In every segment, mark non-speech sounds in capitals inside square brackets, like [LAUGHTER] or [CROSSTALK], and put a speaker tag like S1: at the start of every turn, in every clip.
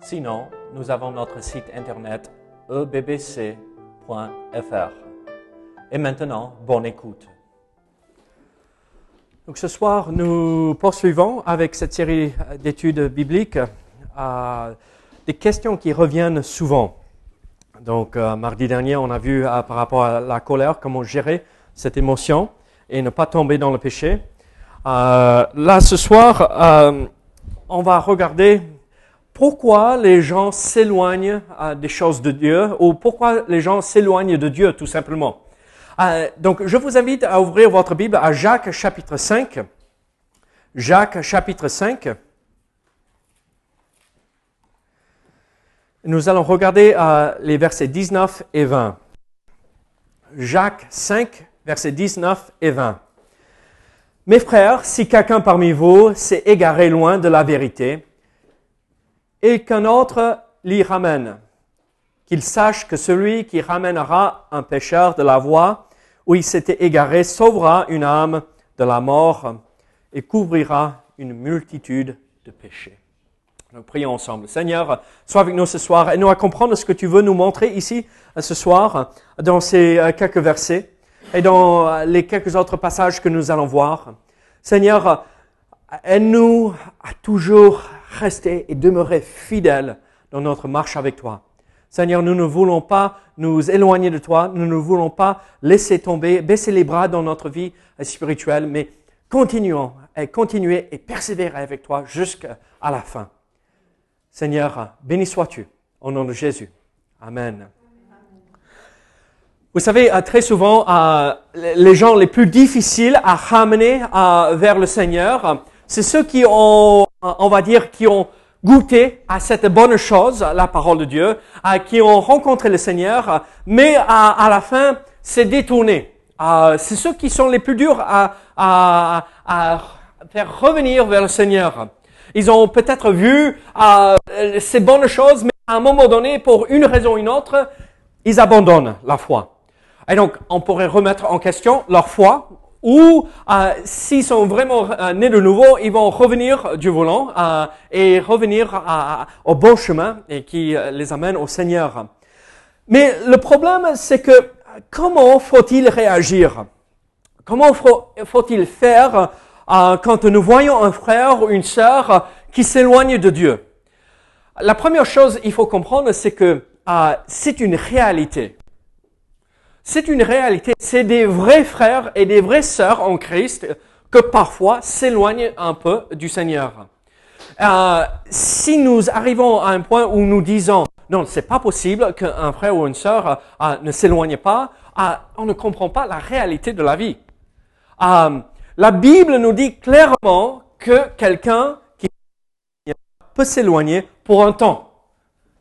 S1: Sinon, nous avons notre site internet ebbc.fr. Et maintenant, bonne écoute. Donc ce soir, nous poursuivons avec cette série d'études bibliques euh, des questions qui reviennent souvent. Donc euh, mardi dernier, on a vu euh, par rapport à la colère comment gérer cette émotion et ne pas tomber dans le péché. Là, ce soir, on va regarder pourquoi les gens s'éloignent euh, des choses de Dieu ou pourquoi les gens s'éloignent de Dieu, tout simplement. Euh, donc, je vous invite à ouvrir votre Bible à Jacques chapitre 5. Jacques chapitre 5. Nous allons regarder euh, les versets 19 et 20. Jacques 5, versets 19 et 20. Mes frères, si quelqu'un parmi vous s'est égaré loin de la vérité et qu'un autre l'y ramène, qu'il sache que celui qui ramènera un pécheur de la voie où il s'était égaré sauvera une âme de la mort et couvrira une multitude de péchés. Nous prions ensemble. Seigneur, sois avec nous ce soir et nous à comprendre ce que tu veux nous montrer ici ce soir dans ces euh, quelques versets et dans euh, les quelques autres passages que nous allons voir. Seigneur, aide-nous à toujours rester et demeurer fidèles dans notre marche avec toi. Seigneur, nous ne voulons pas nous éloigner de toi, nous ne voulons pas laisser tomber, baisser les bras dans notre vie spirituelle, mais continuons et continuer et persévérer avec toi jusqu'à la fin. Seigneur, béni sois-tu au nom de Jésus. Amen. Vous savez, euh, très souvent, euh, les gens les plus difficiles à ramener euh, vers le Seigneur, c'est ceux qui ont, on va dire, qui ont goûté à cette bonne chose, la parole de Dieu, qui ont rencontré le Seigneur, mais à, la fin, c'est détourné. c'est ceux qui sont les plus durs à, à, à faire revenir vers le Seigneur. Ils ont peut-être vu ces bonnes choses, mais à un moment donné, pour une raison ou une autre, ils abandonnent la foi. Et donc, on pourrait remettre en question leur foi, ou euh, s'ils sont vraiment euh, nés de nouveau, ils vont revenir du volant euh, et revenir au bon chemin et qui les amène au Seigneur. Mais le problème, c'est que comment faut-il réagir? Comment faut-il faire quand nous voyons un frère ou une sœur qui s'éloigne de Dieu? La première chose, il faut comprendre, c'est que c'est une réalité. C'est une réalité. C'est des vrais frères et des vraies sœurs en Christ que parfois s'éloignent un peu du Seigneur. Euh, si nous arrivons à un point où nous disons non, c'est pas possible qu'un frère ou une sœur euh, ne s'éloigne pas, euh, on ne comprend pas la réalité de la vie. La Bible nous dit clairement que quelqu'un qui peut s'éloigner pour un temps.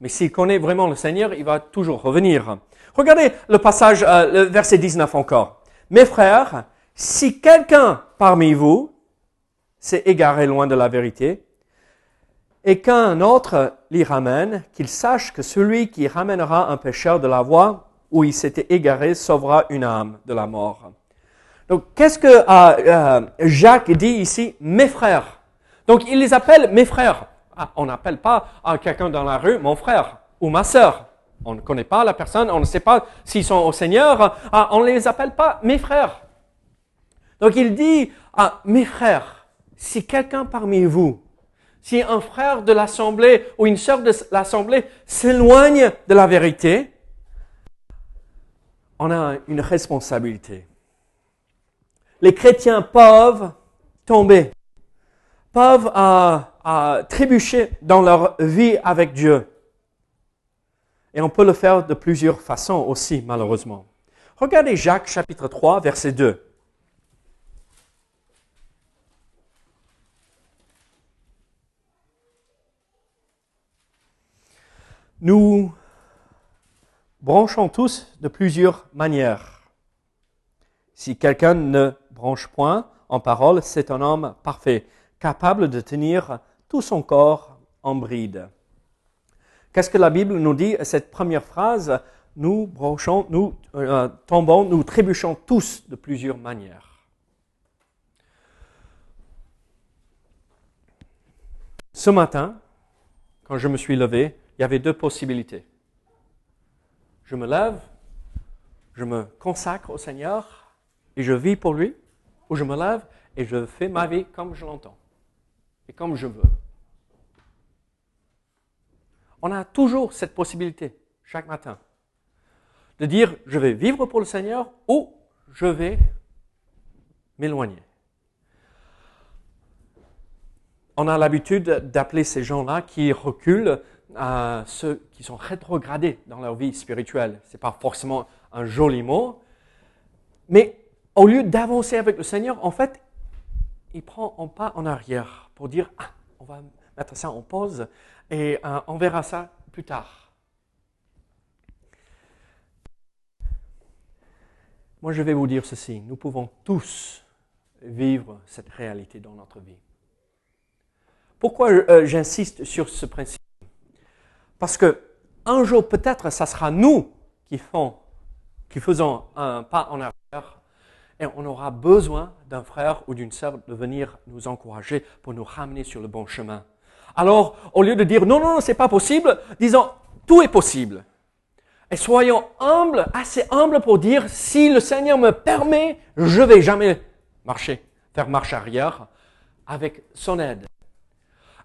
S1: Mais s'il connaît vraiment le Seigneur, il va toujours revenir. Regardez le passage, euh, le verset 19 encore. Mes frères, si quelqu'un parmi vous s'est égaré loin de la vérité, et qu'un autre l'y ramène, qu'il sache que celui qui ramènera un pécheur de la voie où il s'était égaré sauvera une âme de la mort. Donc, qu'est-ce que euh, euh, Jacques dit ici? Mes frères. Donc, il les appelle mes frères. Ah, on n'appelle pas à quelqu'un dans la rue mon frère ou ma sœur. On ne connaît pas la personne, on ne sait pas s'ils sont au Seigneur, ah, on ne les appelle pas mes frères. Donc il dit, ah, mes frères, si quelqu'un parmi vous, si un frère de l'assemblée ou une sœur de l'assemblée s'éloigne de la vérité, on a une responsabilité. Les chrétiens peuvent tomber, peuvent euh, euh, trébucher dans leur vie avec Dieu. Et on peut le faire de plusieurs façons aussi, malheureusement. Regardez Jacques chapitre 3, verset 2. Nous branchons tous de plusieurs manières. Si quelqu'un ne branche point en parole, c'est un homme parfait, capable de tenir tout son corps en bride. Qu'est-ce que la Bible nous dit? Cette première phrase, nous branchons, nous euh, tombons, nous trébuchons tous de plusieurs manières. Ce matin, quand je me suis levé, il y avait deux possibilités. Je me lève, je me consacre au Seigneur et je vis pour lui, ou je me lève et je fais ma vie comme je l'entends et comme je veux. On a toujours cette possibilité, chaque matin, de dire je vais vivre pour le Seigneur ou je vais m'éloigner. On a l'habitude d'appeler ces gens-là qui reculent à ceux qui sont rétrogradés dans leur vie spirituelle. Ce n'est pas forcément un joli mot, mais au lieu d'avancer avec le Seigneur, en fait, il prend un pas en arrière pour dire ah, on va mettre ça en pause et euh, on verra ça plus tard. Moi, je vais vous dire ceci. Nous pouvons tous vivre cette réalité dans notre vie. Pourquoi euh, j'insiste sur ce principe? Parce que un jour, peut-être, ça sera nous qui, font, qui faisons un pas en arrière et on aura besoin d'un frère ou d'une sœur de venir nous encourager pour nous ramener sur le bon chemin. Alors, au lieu de dire non, non, non, c'est pas possible, disons tout est possible. Et soyons humbles, assez humbles pour dire si le Seigneur me permet, je vais jamais marcher, faire marche arrière avec son aide.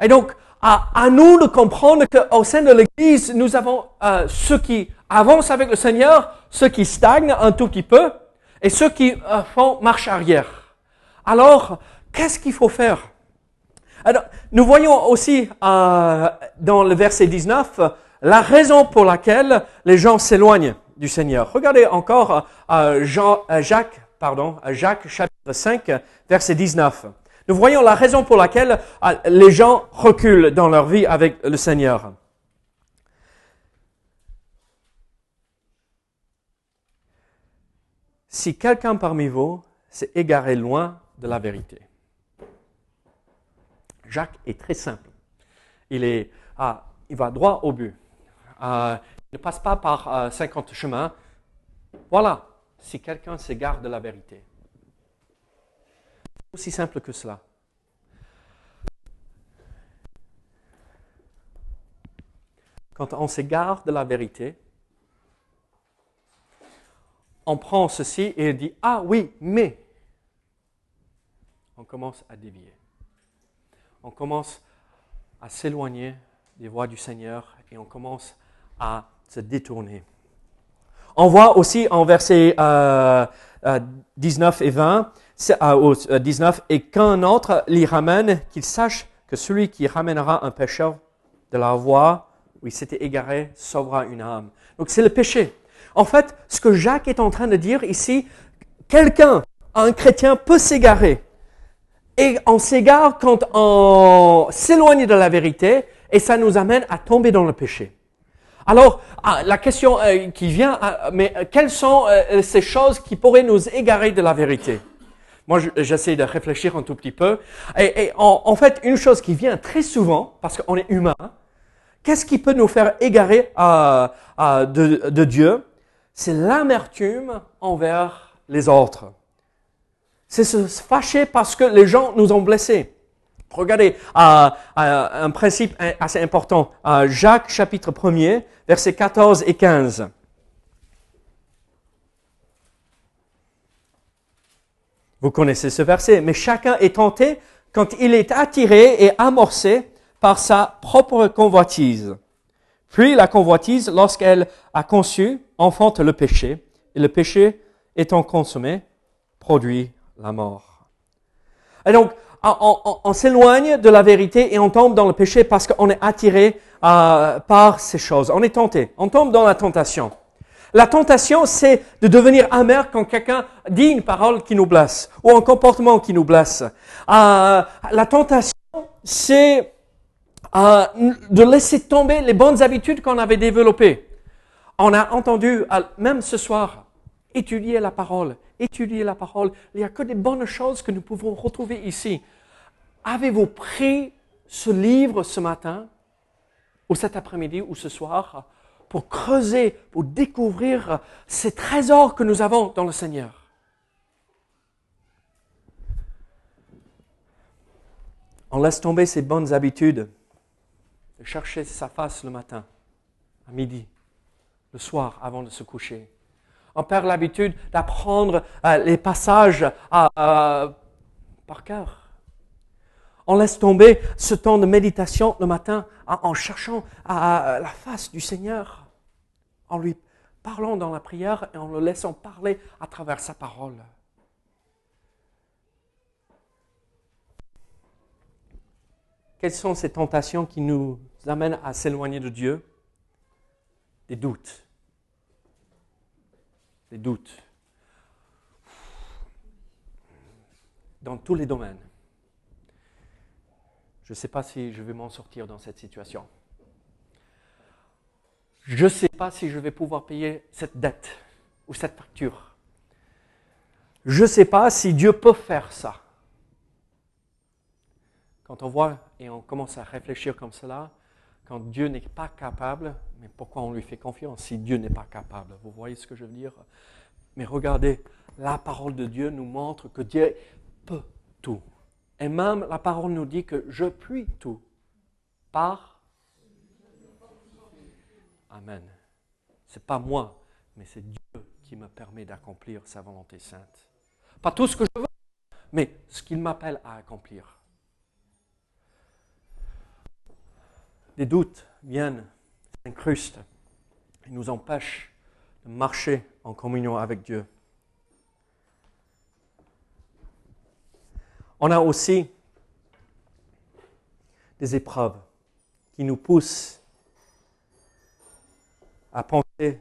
S1: Et donc, à, nous de comprendre qu'au sein de l'Église, nous avons euh, ceux qui avancent avec le Seigneur, ceux qui stagnent un tout petit peu, et ceux qui euh, font marche arrière. Alors, qu'est-ce qu'il faut faire? Nous voyons aussi euh, dans le verset 19 la raison pour laquelle les gens s'éloignent du Seigneur. Regardez encore euh, Jean, euh, Jacques, pardon, Jacques chapitre 5, verset 19. Nous voyons la raison pour laquelle les gens reculent dans leur vie avec le Seigneur. Si quelqu'un parmi vous s'est égaré loin de la vérité, Jacques est très simple. Il, ah, va droit au but. Euh, il ne passe pas par 50 euh, chemins. Voilà, si quelqu'un s'égare de la vérité. Aussi simple que cela. Quand on s'égare de la vérité, on prend ceci et dit Ah oui, mais on commence à dévier on commence à s'éloigner des voies du Seigneur et on commence à se détourner. On voit aussi en versets 19 euh, euh, et 20, 19, euh, et qu'un autre l'y ramène, qu'il sache que celui qui ramènera un pécheur de la voie où il s'était égaré sauvera une âme. Donc c'est le péché. En fait, ce que Jacques est en train de dire ici, quelqu'un, un chrétien peut s'égarer. Et on s'égare quand on s'éloigne de la vérité et ça nous amène à tomber dans le péché. Alors, ah, la question euh, qui vient, ah, mais euh, quelles sont euh, ces choses qui pourraient nous égarer de la vérité? Moi, j'essaie de réfléchir un tout petit peu. Et, en, fait, une chose qui vient très souvent, parce qu'on est humain, qu'est-ce qui peut nous faire égarer de Dieu? C'est l'amertume envers les autres c'est se fâcher parce que les gens nous ont blessés. Regardez euh, euh, un principe assez important. Euh, Jacques chapitre 1er, versets 14 et 15. Vous connaissez ce verset, mais chacun est tenté quand il est attiré et amorcé par sa propre convoitise. Puis la convoitise, lorsqu'elle a conçu, enfante le péché, et le péché étant consommé, produit la mort. Et donc, on, s'éloigne de la vérité et on tombe dans le péché parce qu'on est attiré euh, par ces choses. On est tenté. On tombe dans la tentation. La tentation, c'est de devenir amer quand quelqu'un dit une parole qui nous blesse ou un comportement qui nous blesse. Euh, la tentation, c'est euh, de laisser tomber les bonnes habitudes qu'on avait développées. On a entendu, même ce soir, étudier la parole, étudier la parole. Il n'y a que des bonnes choses que nous pouvons retrouver ici. Avez-vous pris ce livre ce matin, ou cet après-midi, ou ce soir, pour creuser, pour découvrir ces trésors que nous avons dans le Seigneur? On laisse tomber ces bonnes habitudes de chercher sa face le matin, à midi, le soir avant de se coucher. On perd l'habitude d'apprendre euh, les passages par cœur. On laisse tomber ce temps de méditation le matin en cherchant la face du Seigneur, en lui parlant dans la prière et en le laissant parler à travers sa parole. Quelles sont ces tentations qui nous amènent à s'éloigner de Dieu? Des doutes. Doutes. Dans tous les domaines. Je ne sais pas si je vais m'en sortir dans cette situation. Je ne sais pas si je vais pouvoir payer cette dette ou cette facture. Je ne sais pas si Dieu peut faire ça. Quand on voit et on commence à réfléchir comme cela, quand Dieu n'est pas capable, mais pourquoi on lui fait confiance si Dieu n'est pas capable? Vous voyez ce que je veux dire? Mais regardez, la parole de Dieu nous montre que Dieu peut tout. Et même la parole nous dit que je puis tout par Amen. Ce n'est pas moi, mais c'est Dieu qui me permet d'accomplir sa volonté sainte. Pas tout ce que je veux, mais ce qu'il m'appelle à accomplir. Des doutes viennent, s'incrustent et nous empêchent de marcher en communion avec Dieu. On a aussi des épreuves qui nous poussent à penser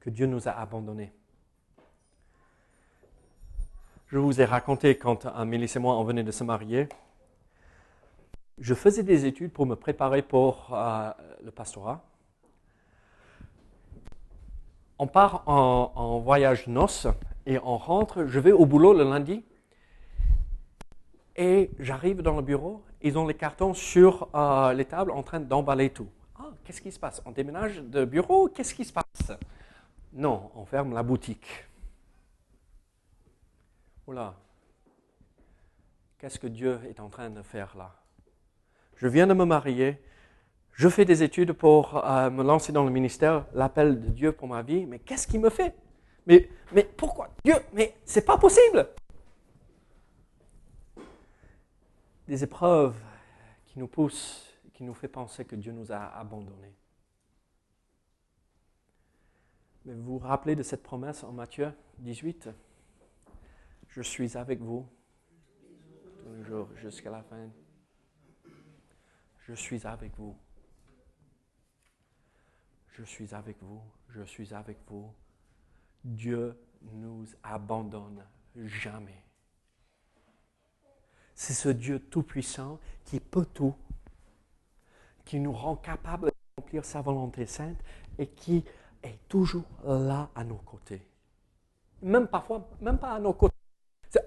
S1: que Dieu nous a abandonnés. Je vous ai raconté quand un Mélisse et moi on venait de se marier, je faisais des études pour me préparer pour euh, le pastorat. On part en, voyage noces et on rentre. Je vais au boulot le lundi et j'arrive dans le bureau. Ils ont les cartons sur euh, les tables en train d'emballer tout. Ah, qu'est-ce qui se passe? On déménage de bureau Qu'est-ce qui se passe? Non, on ferme la boutique. Voilà. Qu'est-ce que Dieu est en train de faire là? Je viens de me marier, je fais des études pour euh, me lancer dans le ministère, l'appel de Dieu pour ma vie, mais qu'est-ce qu'il me fait? Mais, mais pourquoi? Dieu Mais c'est pas possible! Des épreuves qui nous poussent, qui nous font penser que Dieu nous a abandonnés. Mais vous vous rappelez de cette promesse en Matthieu 18 Je suis avec vous tous les jours jusqu'à la fin je suis avec vous. Je suis avec vous. Je suis avec vous. Dieu nous abandonne jamais. C'est ce Dieu tout-puissant qui peut tout, qui nous rend capables d'accomplir sa volonté sainte et qui est toujours là à nos côtés. Même parfois, même pas à nos côtés.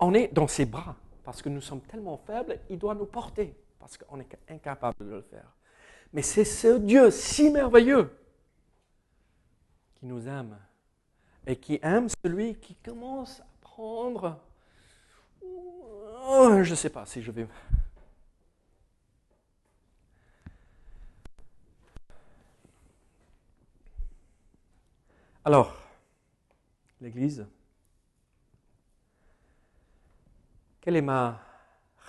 S1: On est dans ses bras parce que nous sommes tellement faibles, il doit nous porter parce qu'on est incapable de le faire. Mais c'est ce Dieu si merveilleux qui nous aime et qui aime celui qui commence à prendre... Oh, je ne sais pas si je vais... Alors, l'Église, quelle est ma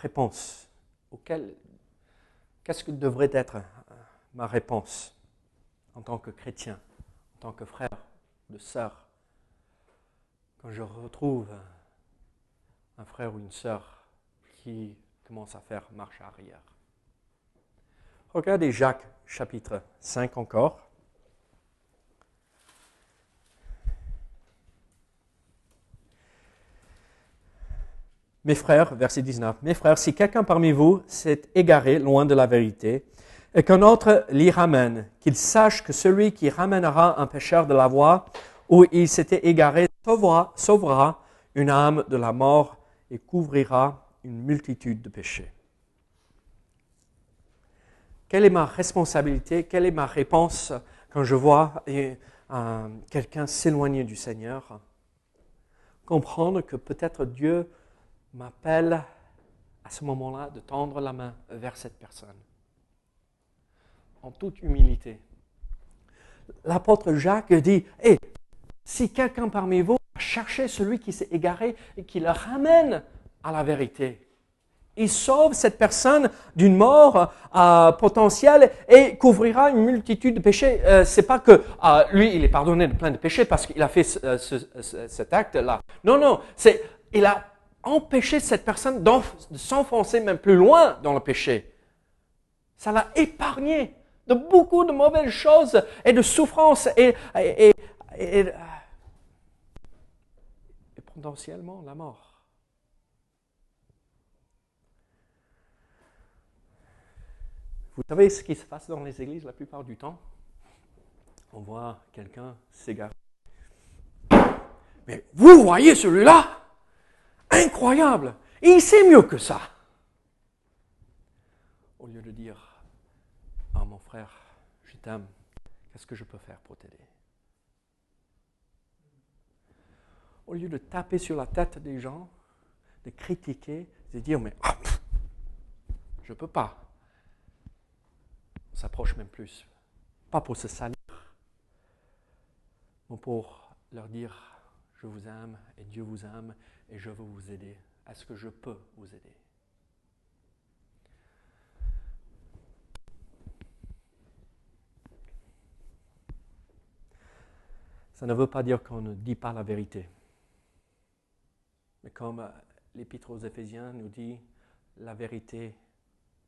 S1: réponse auquel Qu'est-ce que devrait être ma réponse en tant que chrétien, en tant que frère, de sœur, quand je retrouve un frère ou une sœur qui commence à faire marche arrière? Regardez Jacques chapitre 5 encore. Mes frères, verset 19, mes frères, si quelqu'un parmi vous s'est égaré loin de la vérité et qu'un autre l'y ramène, qu'il sache que celui qui ramènera un pécheur de la voie où il s'était égaré sauvera, une âme de la mort et couvrira une multitude de péchés. Quelle est ma responsabilité? Quelle est ma réponse quand je vois euh, quelqu'un s'éloigner du Seigneur? Comprendre que peut-être Dieu m'appelle à ce moment-là de tendre la main vers cette personne. En toute humilité. L'apôtre Jacques dit, hé, si quelqu'un parmi vous cherche celui qui s'est égaré et qui le ramène à la vérité, il sauve cette personne d'une mort euh, potentielle et couvrira une multitude de péchés. Euh, c'est pas que euh, lui, il est pardonné de plein de péchés parce qu'il a fait cet acte-là. Non, non, c'est il a empêché cette personne de s'enfoncer même plus loin dans le péché. Ça l'a épargné de beaucoup de mauvaises choses et de souffrances et, et, et, et potentiellement la mort. Vous savez ce qui se passe dans les églises la plupart du temps? On voit quelqu'un s'égarer. Mais vous voyez celui-là? Incroyable Il sait mieux que ça. Au lieu de dire Ah mon frère, je t'aime, qu'est-ce que je peux faire pour t'aider? Au lieu de taper sur la tête des gens, de critiquer, de dire Mais ah, je ne peux pas s'approche même plus. Pas pour se salir, mais pour leur dire, je vous aime et Dieu vous aime et je veux vous aider. Est-ce que je peux vous aider Ça ne veut pas dire qu'on ne dit pas la vérité. Mais comme l'Épître aux Éphésiens nous dit, la vérité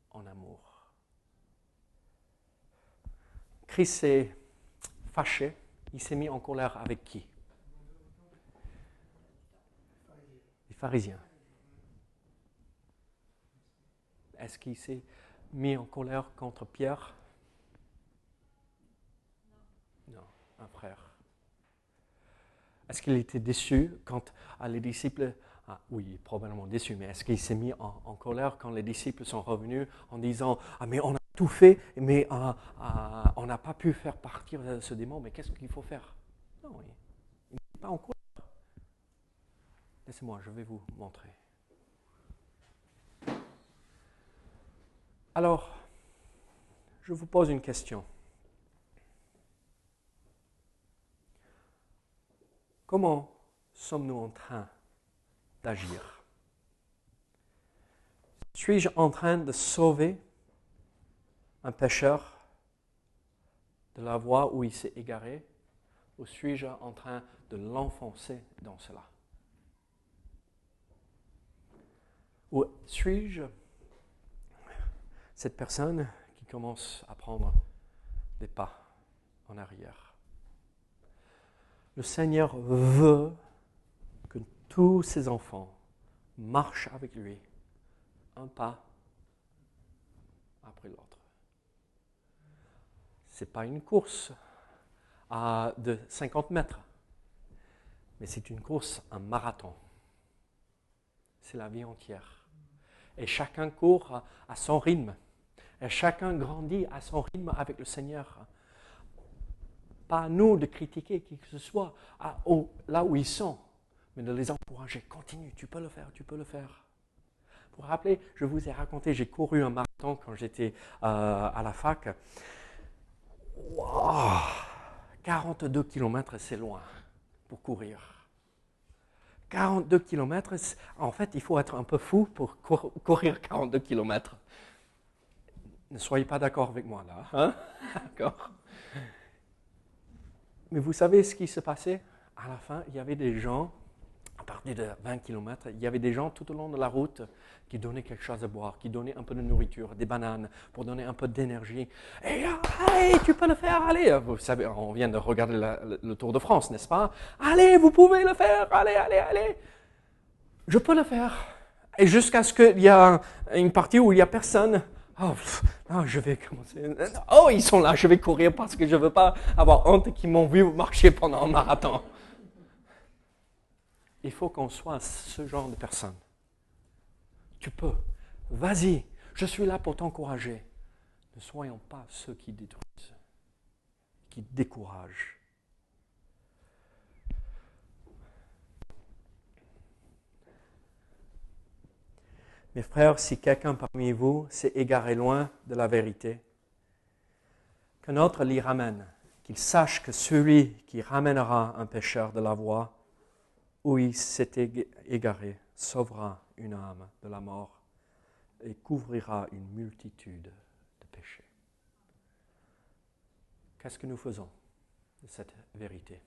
S1: en amour. Christ s'est fâché, il s'est mis en colère avec qui Les pharisiens. Est-ce qu'il s'est mis en colère contre Pierre? Non, un frère. Est-ce qu'il était déçu quand les disciples ah, oui, probablement déçu, mais est-ce qu'il s'est mis en, colère quand les disciples sont revenus en disant Ah, mais on a tout fait, mais euh, on n'a pas pu faire partir ce démon, mais qu'est-ce qu'il faut faire Non, il n'est pas en cours. Laissez-moi, je vais vous montrer. Alors, je vous pose une question. Comment sommes-nous en train d'agir? Suis-je en train de sauver un pécheur de la voie où il s'est égaré ou suis-je en train de l'enfoncer dans cela? Ou suis-je? Cette personne qui commence à prendre des pas en arrière Le Seigneur veut que tous ses enfants marchent avec lui, un pas après l'autre ce n'est pas une course de 50 mètres, mais c'est une course, un marathon. C'est la vie entière. Et chacun court à son rythme. Et chacun grandit à son rythme avec le Seigneur. Pas à nous de critiquer qui que ce soit là où ils sont, mais de les encourager. Continue, tu peux le faire, tu peux le faire. Vous vous rappelez, je vous ai raconté, j'ai couru un marathon quand j'étais euh, à la fac. 42 km, c'est loin pour courir. 42 km, en fait, il faut être un peu fou pour courir 42 km. Ne soyez pas d'accord avec moi là. Hein? [LAUGHS] D'accord Mais vous savez ce qui se passait? À la fin, il y avait des gens à partir de 20 km, il y avait des gens tout au long de la route qui donnaient quelque chose à boire, qui donnaient un peu de nourriture, des bananes, pour donner un peu d'énergie. Et allez, tu peux le faire, allez. Vous savez, on vient de regarder le Tour de France, n'est-ce pas? Allez, vous pouvez le faire, allez, allez, allez. Je peux le faire. Et jusqu'à ce qu'il y ait une partie où il n'y a personne, Oh, je vais commencer. Oh, ils sont là, je vais courir parce que je ne veux pas avoir honte qu'ils m'ont vu marcher pendant un marathon. Il faut qu'on soit ce genre de personne. Tu peux. Vas-y, je suis là pour t'encourager. Ne soyons pas ceux qui détruisent, qui découragent. Mes frères, si quelqu'un parmi vous s'est égaré loin de la vérité, qu'un autre l'y ramène, qu'il sache que celui qui ramènera un pécheur de la voie où il s'est égaré sauvera une âme de la mort et couvrira une multitude de péchés. Qu'est-ce que nous faisons de cette vérité?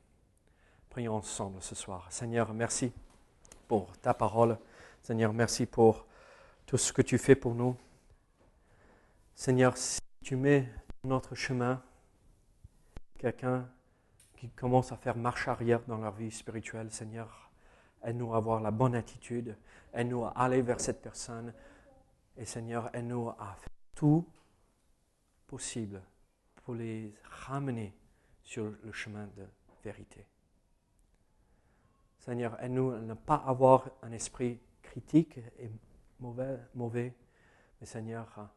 S1: Prions ensemble ce soir. Seigneur, merci pour ta parole. Seigneur, merci pour tout ce que tu fais pour nous. Seigneur, si tu mets dans notre chemin quelqu'un qui commence à faire marche arrière dans leur vie spirituelle, Seigneur, aide-nous à avoir la bonne attitude, aide-nous à aller vers cette personne, et Seigneur, aide-nous à faire tout possible pour les ramener sur le chemin de vérité. Seigneur, aide-nous à ne pas avoir un esprit critique et mauvais, mauvais, mais Seigneur,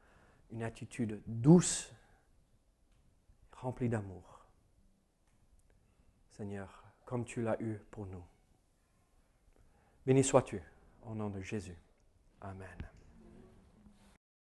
S1: une attitude douce, remplie d'amour. Seigneur, comme tu l'as eu pour nous. Béni sois-tu, au nom de Jésus. Amen.